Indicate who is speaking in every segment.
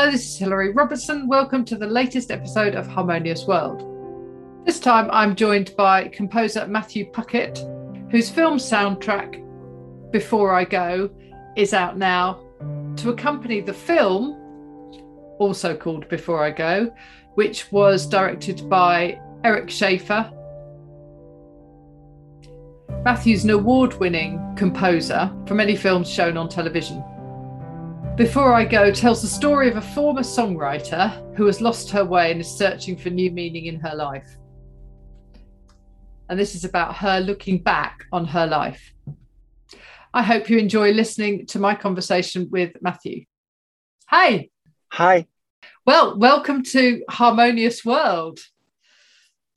Speaker 1: Hello, this is Hilary Robertson. Welcome to the latest episode of Harmonious World. This time I'm joined by composer Matthew Puckett, whose film soundtrack, Before I Go, is out now to accompany the film, also called Before I Go, which was directed by Eric Schaeffer. Matthew's an award winning composer for many films shown on television. Before I Go tells the story of a former songwriter who has lost her way and is searching for new meaning in her life. And this is about her looking back on her life. I hope you enjoy listening to my conversation with Matthew. Hi.
Speaker 2: Hi.
Speaker 1: Well, welcome to Harmonious World.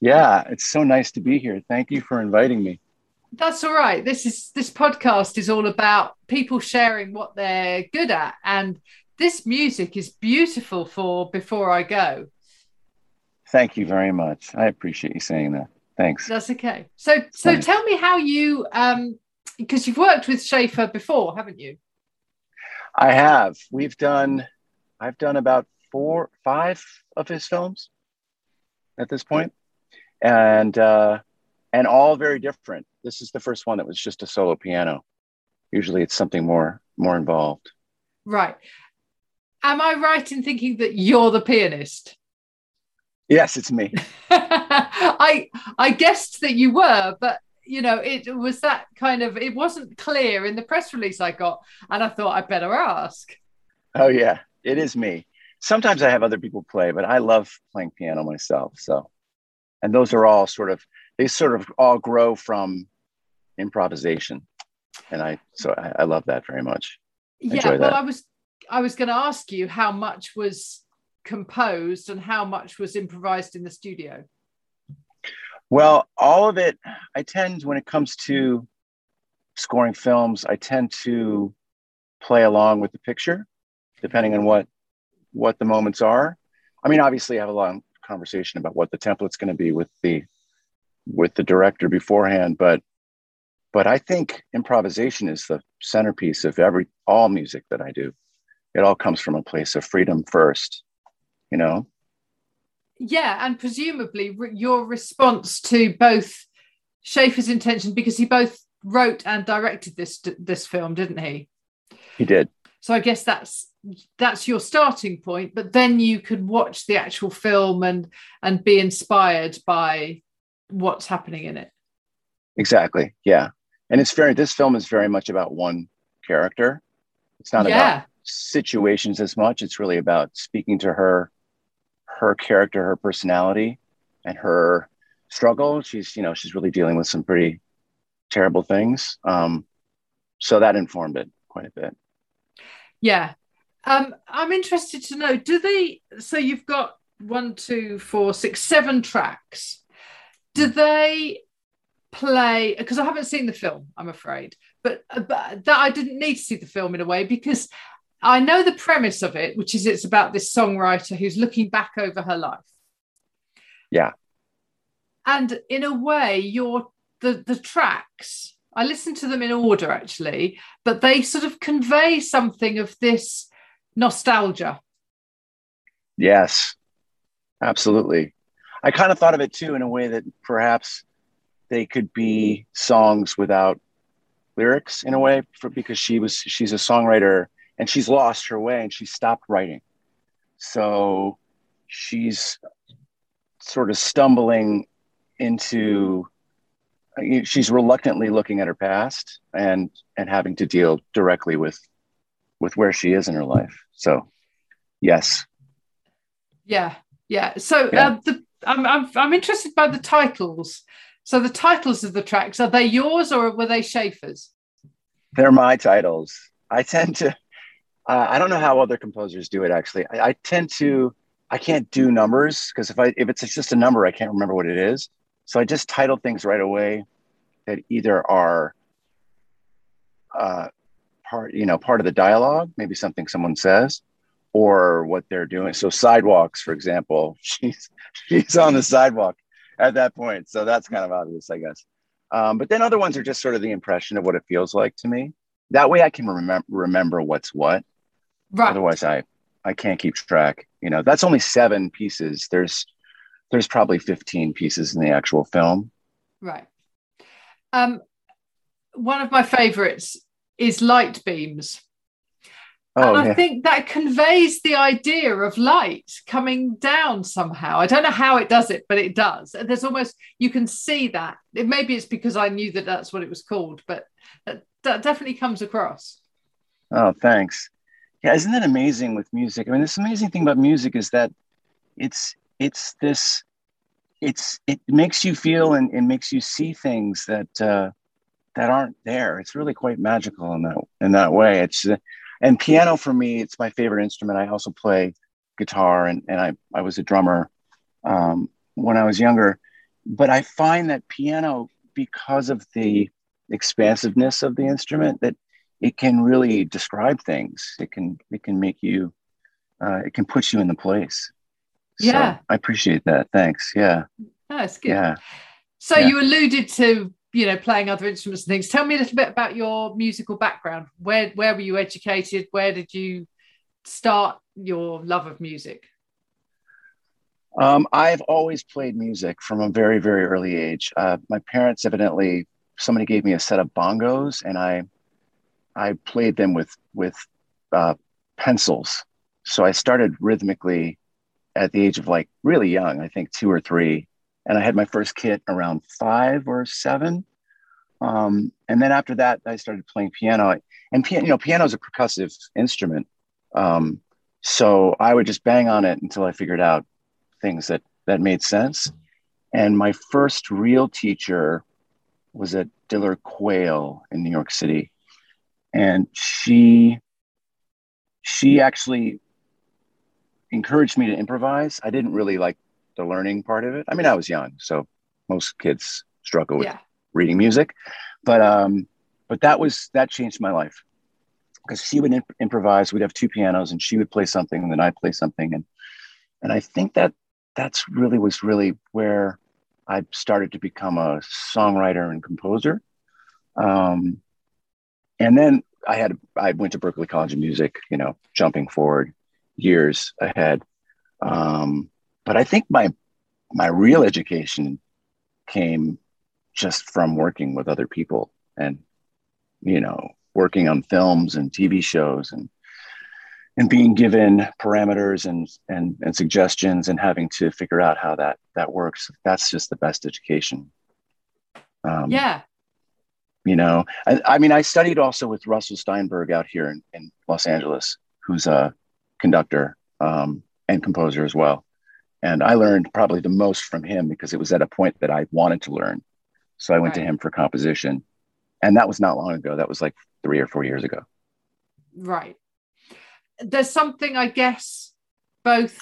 Speaker 2: Yeah, it's so nice to be here. Thank you for inviting me.
Speaker 1: That's all right. This is this podcast is all about people sharing what they're good at and this music is beautiful for before I go.
Speaker 2: Thank you very much. I appreciate you saying that. Thanks.
Speaker 1: That's okay. So so Thanks. tell me how you um because you've worked with Schaeffer before, haven't you?
Speaker 2: I have. We've done I've done about four five of his films at this point. And uh and all very different. This is the first one that was just a solo piano. Usually it's something more more involved.
Speaker 1: Right. Am I right in thinking that you're the pianist?
Speaker 2: Yes, it's me.
Speaker 1: I I guessed that you were, but you know, it was that kind of it wasn't clear in the press release I got, and I thought I'd better ask.
Speaker 2: Oh yeah, it is me. Sometimes I have other people play, but I love playing piano myself. So, and those are all sort of they sort of all grow from improvisation. And i so i, I love that very much.
Speaker 1: I yeah well i was i was going to ask you how much was composed and how much was improvised in the studio.
Speaker 2: Well all of it i tend when it comes to scoring films i tend to play along with the picture depending on what what the moments are. I mean obviously i have a long conversation about what the template's going to be with the with the director beforehand but but i think improvisation is the centerpiece of every all music that i do it all comes from a place of freedom first you know
Speaker 1: yeah and presumably re- your response to both Schaeffer's intention because he both wrote and directed this this film didn't he
Speaker 2: he did
Speaker 1: so i guess that's that's your starting point but then you could watch the actual film and and be inspired by what's happening in it.
Speaker 2: Exactly. Yeah. And it's very, this film is very much about one character. It's not yeah. about situations as much. It's really about speaking to her, her character, her personality, and her struggle. She's, you know, she's really dealing with some pretty terrible things. Um, so that informed it quite a bit.
Speaker 1: Yeah. Um, I'm interested to know do they, so you've got one, two, four, six, seven tracks do they play because I haven't seen the film, I'm afraid, but, uh, but that I didn't need to see the film in a way because I know the premise of it, which is it's about this songwriter who's looking back over her life.
Speaker 2: Yeah.
Speaker 1: And in a way, your the the tracks, I listened to them in order actually, but they sort of convey something of this nostalgia.
Speaker 2: Yes, absolutely. I kind of thought of it too in a way that perhaps they could be songs without lyrics in a way for, because she was she's a songwriter and she's lost her way and she stopped writing so she's sort of stumbling into she's reluctantly looking at her past and and having to deal directly with with where she is in her life so yes
Speaker 1: yeah yeah so yeah. Uh, the I'm, I'm, I'm interested by the titles. So the titles of the tracks are they yours or were they Schaeffer's?
Speaker 2: They're my titles. I tend to. Uh, I don't know how other composers do it. Actually, I, I tend to. I can't do numbers because if I if it's just a number, I can't remember what it is. So I just title things right away that either are uh, part, you know, part of the dialogue, maybe something someone says, or what they're doing. So sidewalks, for example, she's she's on the sidewalk at that point. So that's kind of obvious, I guess. Um, but then other ones are just sort of the impression of what it feels like to me. That way I can remember remember what's what.
Speaker 1: Right.
Speaker 2: Otherwise I I can't keep track. You know, that's only seven pieces. There's there's probably 15 pieces in the actual film.
Speaker 1: Right. Um, one of my favorites is light beams. Oh, and I yeah. think that conveys the idea of light coming down somehow. I don't know how it does it, but it does. There's almost you can see that. It, maybe it's because I knew that that's what it was called, but that, that definitely comes across.
Speaker 2: Oh, thanks. Yeah, isn't that amazing with music? I mean, this amazing thing about music is that it's it's this it's it makes you feel and, it makes you see things that uh, that aren't there. It's really quite magical in that in that way. It's uh, and piano for me, it's my favorite instrument. I also play guitar and, and I, I was a drummer um, when I was younger. But I find that piano, because of the expansiveness of the instrument, that it can really describe things. It can it can make you uh, it can put you in the place.
Speaker 1: Yeah,
Speaker 2: so I appreciate that. Thanks. Yeah,
Speaker 1: that's good. Yeah. So yeah. you alluded to you know playing other instruments and things. Tell me a little bit about your musical background. Where where were you educated? Where did you start your love of music?
Speaker 2: Um, I've always played music from a very very early age. Uh, my parents evidently somebody gave me a set of bongos and I I played them with with uh, pencils. So I started rhythmically at the age of like really young, I think two or three, and I had my first kit around five or seven. Um, and then after that, I started playing piano. And piano, you know, piano is a percussive instrument, um, so I would just bang on it until I figured out things that that made sense. And my first real teacher was at Diller-Quaile in New York City, and she she actually encouraged me to improvise. I didn't really like the learning part of it. I mean, I was young, so most kids struggle with yeah. reading music, but um, but that was that changed my life because she would imp- improvise. We'd have two pianos, and she would play something, and then I'd play something, and and I think that that's really was really where I started to become a songwriter and composer. Um, and then I had I went to Berklee College of Music, you know, jumping forward years ahead. Um, but I think my my real education came just from working with other people and you know working on films and TV shows and and being given parameters and and and suggestions and having to figure out how that that works. That's just the best education.
Speaker 1: Um, yeah.
Speaker 2: you know I, I, mean i studied also with russell steinberg out here in, in los angeles who's a conductor um, and composer as well and I learned probably the most from him because it was at a point that I wanted to learn. So I went right. to him for composition. And that was not long ago. That was like three or four years ago.
Speaker 1: Right. There's something, I guess, both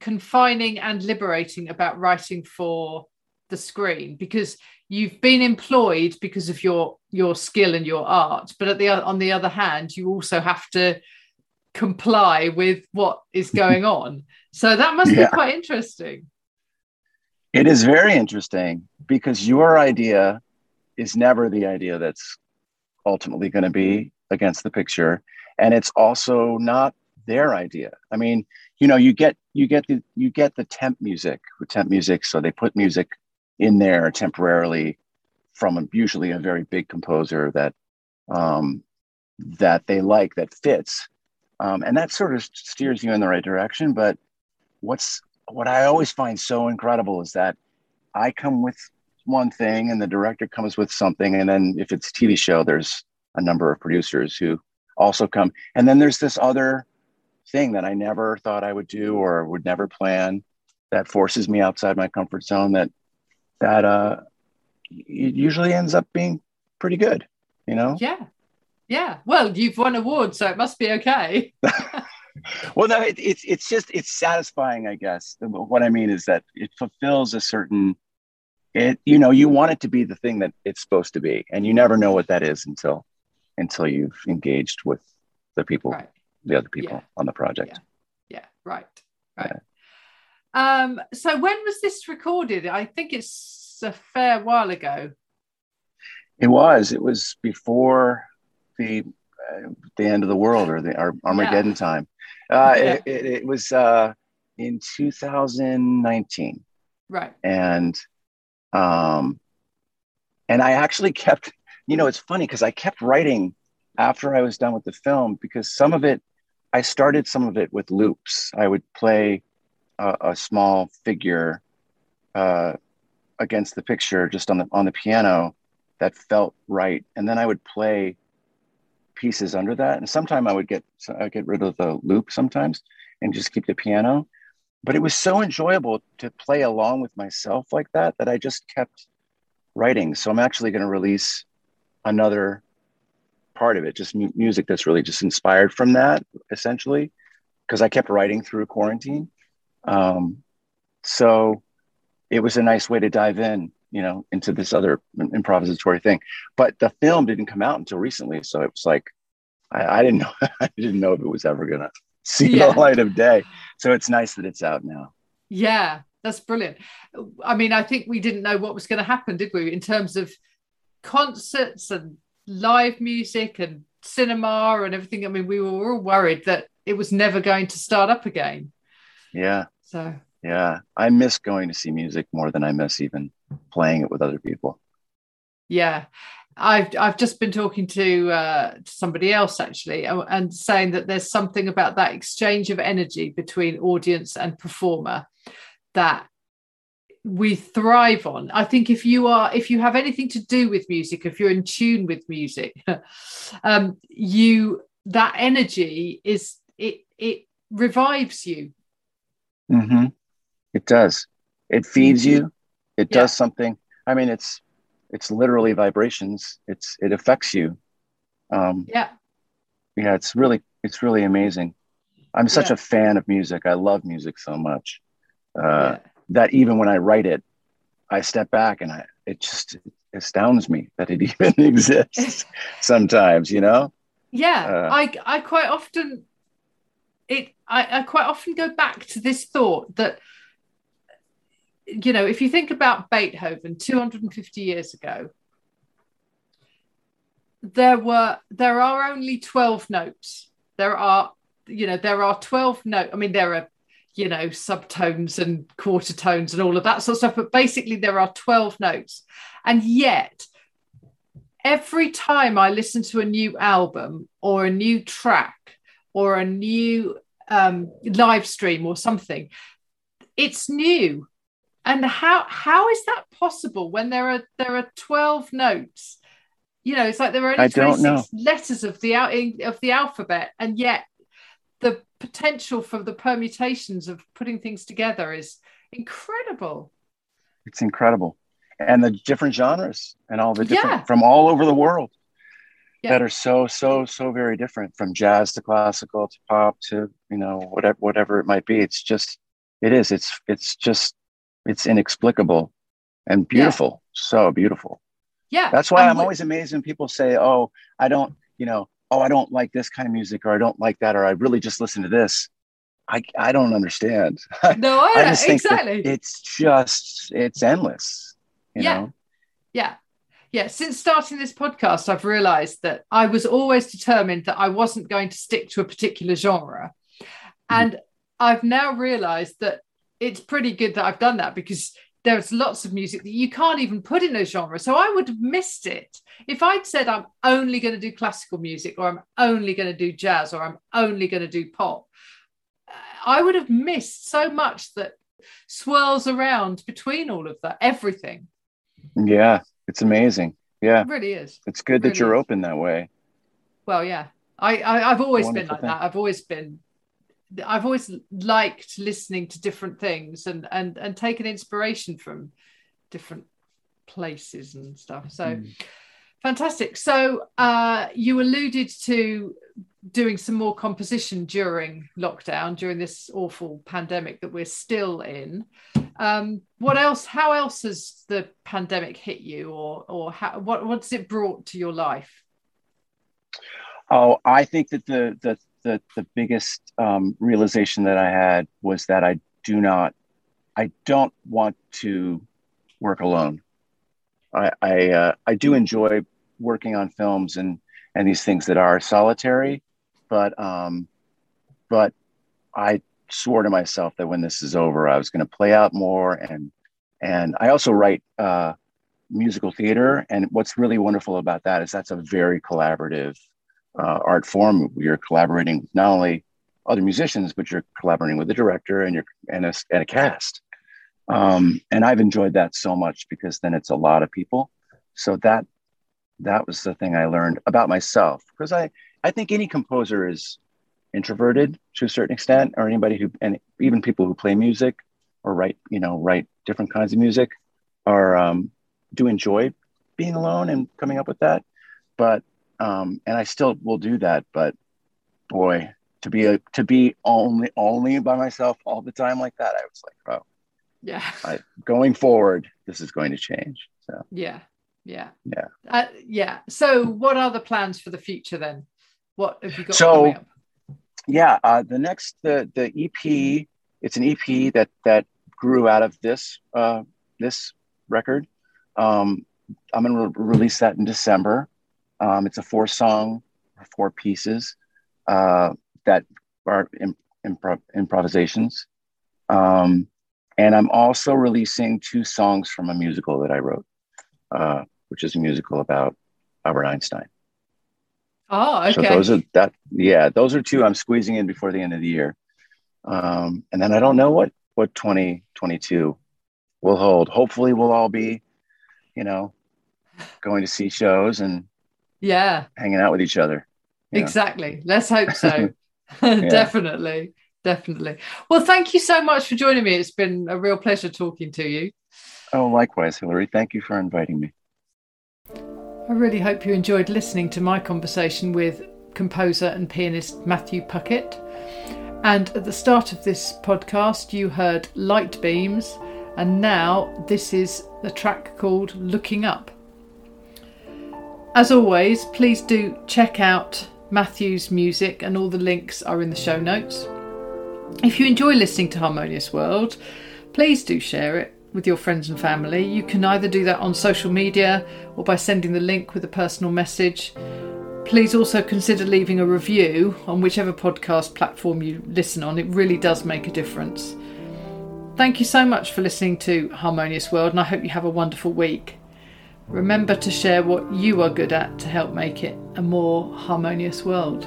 Speaker 1: confining and liberating about writing for the screen because you've been employed because of your your skill and your art but at the on the other hand you also have to comply with what is going on. So that must yeah. be quite interesting.
Speaker 2: It is very interesting because your idea is never the idea that's ultimately going to be against the picture and it's also not their idea. I mean, you know, you get you get the you get the temp music with temp music so they put music in there temporarily from a, usually a very big composer that um, that they like that fits um, and that sort of steers you in the right direction but what's what i always find so incredible is that i come with one thing and the director comes with something. And then if it's a tv show there's a number of producers who also come. And then there's this other thing that i never thought i would do or would never plan that forces me outside my comfort zone that that uh usually ends up being pretty good you know?
Speaker 1: Yeah yeah. Well, you've won awards, so it must be okay.
Speaker 2: well, no, it, it's it's just it's satisfying, I guess. What I mean is that it fulfills a certain it you know you want it to be the thing that it's supposed to be and you never know what that is until until you've engaged with the people right. the other people yeah. on the project
Speaker 1: yeah, yeah. right right yeah. um so when was this recorded i think it's a fair while ago
Speaker 2: it was it was before the uh, the end of the world or the Armageddon yeah. time. Uh, yeah. it, it, it, was uh, in 2019.
Speaker 1: Right.
Speaker 2: And um, and I actually kept, you know, it's funny because I kept writing after I was done with the film because some of it, I started some of it with loops. I would play a, a small figure uh, against the picture just on the on the piano that felt right, and then I would play pieces under that. And sometimes I would get I get rid of the loop sometimes and just keep the piano. But it was so enjoyable to play along with myself like that that I just kept writing. So I'm actually going to release another part of it, just mu- music that's really just inspired from that, essentially, because I kept writing through quarantine. Um, so it was a nice way to dive in, you know, into this other improvisatory thing. But the film didn't come out until recently, so it was like I, I didn't know I didn't know if it was ever gonna see yeah. the light of day. So it's nice that it's out now.
Speaker 1: Yeah, that's brilliant. I mean, I think we didn't know what was going to happen, did we, in terms of concerts and live music and cinema and everything. I mean, we were all worried that it was never going to start up again.
Speaker 2: Yeah.
Speaker 1: So,
Speaker 2: yeah, I miss going to see music more than I miss even playing it with other people.
Speaker 1: Yeah. I've I've just been talking to, uh, to somebody else actually, and saying that there's something about that exchange of energy between audience and performer that we thrive on i think if you are if you have anything to do with music if you're in tune with music um you that energy is it it revives you
Speaker 2: mm-hmm. it does it feeds you it yeah. does something i mean it's it's literally vibrations it's it affects you
Speaker 1: um yeah
Speaker 2: yeah it's really it's really amazing i'm such yeah. a fan of music i love music so much uh, yeah. that even when I write it, I step back and I it just astounds me that it even exists sometimes, you know?
Speaker 1: Yeah. Uh, I I quite often it I, I quite often go back to this thought that you know, if you think about Beethoven 250 years ago, there were there are only 12 notes. There are, you know, there are 12 notes. I mean, there are you know, subtones and quarter tones and all of that sort of stuff. But basically, there are 12 notes. And yet, every time I listen to a new album or a new track or a new um, live stream or something, it's new. And how how is that possible when there are there are 12 notes? You know, it's like there are only 26 letters of the out of the alphabet, and yet the potential for the permutations of putting things together is incredible.
Speaker 2: It's incredible. And the different genres and all the different yeah. from all over the world yeah. that are so, so, so very different from jazz to classical to pop to, you know, whatever, whatever it might be. It's just, it is, it's, it's just, it's inexplicable and beautiful. Yeah. So beautiful.
Speaker 1: Yeah.
Speaker 2: That's why I'm always amazed when people say, oh, I don't, you know, oh, I don't like this kind of music or I don't like that or I really just listen to this. I, I don't understand.
Speaker 1: No, I, I just think exactly.
Speaker 2: it's just it's endless.
Speaker 1: yeah.
Speaker 2: Know?
Speaker 1: Yeah. Yeah. Since starting this podcast, I've realized that I was always determined that I wasn't going to stick to a particular genre. Mm-hmm. And I've now realized that it's pretty good that I've done that because there's lots of music that you can't even put in a genre. So I would have missed it if I'd said I'm only going to do classical music or I'm only going to do jazz or I'm only going to do pop. I would have missed so much that swirls around between all of that, everything.
Speaker 2: Yeah, it's amazing. Yeah,
Speaker 1: it really is.
Speaker 2: It's good it that you're is. open that way.
Speaker 1: Well, yeah, I, I have always been like thing. that. I've always been I've always liked listening to different things and and and taken inspiration from different places and stuff. So mm. fantastic. So uh, you alluded to doing some more composition during lockdown, during this awful pandemic that we're still in. Um, what else? How else has the pandemic hit you, or or how, what what's it brought to your life?
Speaker 2: Oh, I think that the the the the biggest um, realization that I had was that I do not, I don't want to work alone. I I, uh, I do enjoy working on films and and these things that are solitary, but um, but I swore to myself that when this is over, I was going to play out more. And, and I also write uh, musical theater. And what's really wonderful about that is that's a very collaborative uh, art form. You're collaborating with not only other musicians, but you're collaborating with the director and you're and a, and a cast. Um, and I've enjoyed that so much because then it's a lot of people. So that that was the thing I learned about myself because I I think any composer is introverted to a certain extent, or anybody who and even people who play music or write you know write different kinds of music are um, do enjoy being alone and coming up with that. But um, and I still will do that. But boy, to be a to be only only by myself all the time like that, I was like, oh,
Speaker 1: yeah.
Speaker 2: I, going forward, this is going to change. So
Speaker 1: yeah, yeah,
Speaker 2: yeah,
Speaker 1: uh, yeah. So, what are the plans for the future then? What have you got?
Speaker 2: So, yeah, uh, the next the the EP. It's an EP that that grew out of this uh, this record. Um, I'm going to re- release that in December. Um, it's a four song, four pieces uh, that are improv- improvisations. Um, and I'm also releasing two songs from a musical that I wrote, uh, which is a musical about Albert Einstein.
Speaker 1: Oh, okay.
Speaker 2: So those are that. Yeah, those are two I'm squeezing in before the end of the year. Um, and then I don't know what what 2022 will hold. Hopefully, we'll all be, you know, going to see shows and
Speaker 1: yeah,
Speaker 2: hanging out with each other.
Speaker 1: Exactly. Let's hope so. Definitely. Definitely. Well, thank you so much for joining me. It's been a real pleasure talking to you.
Speaker 2: Oh, likewise, Hilary. Thank you for inviting me.
Speaker 1: I really hope you enjoyed listening to my conversation with composer and pianist Matthew Puckett. And at the start of this podcast, you heard Light Beams, and now this is the track called Looking Up. As always, please do check out Matthew's music, and all the links are in the show notes. If you enjoy listening to Harmonious World, please do share it with your friends and family. You can either do that on social media or by sending the link with a personal message. Please also consider leaving a review on whichever podcast platform you listen on, it really does make a difference. Thank you so much for listening to Harmonious World, and I hope you have a wonderful week. Remember to share what you are good at to help make it a more harmonious world.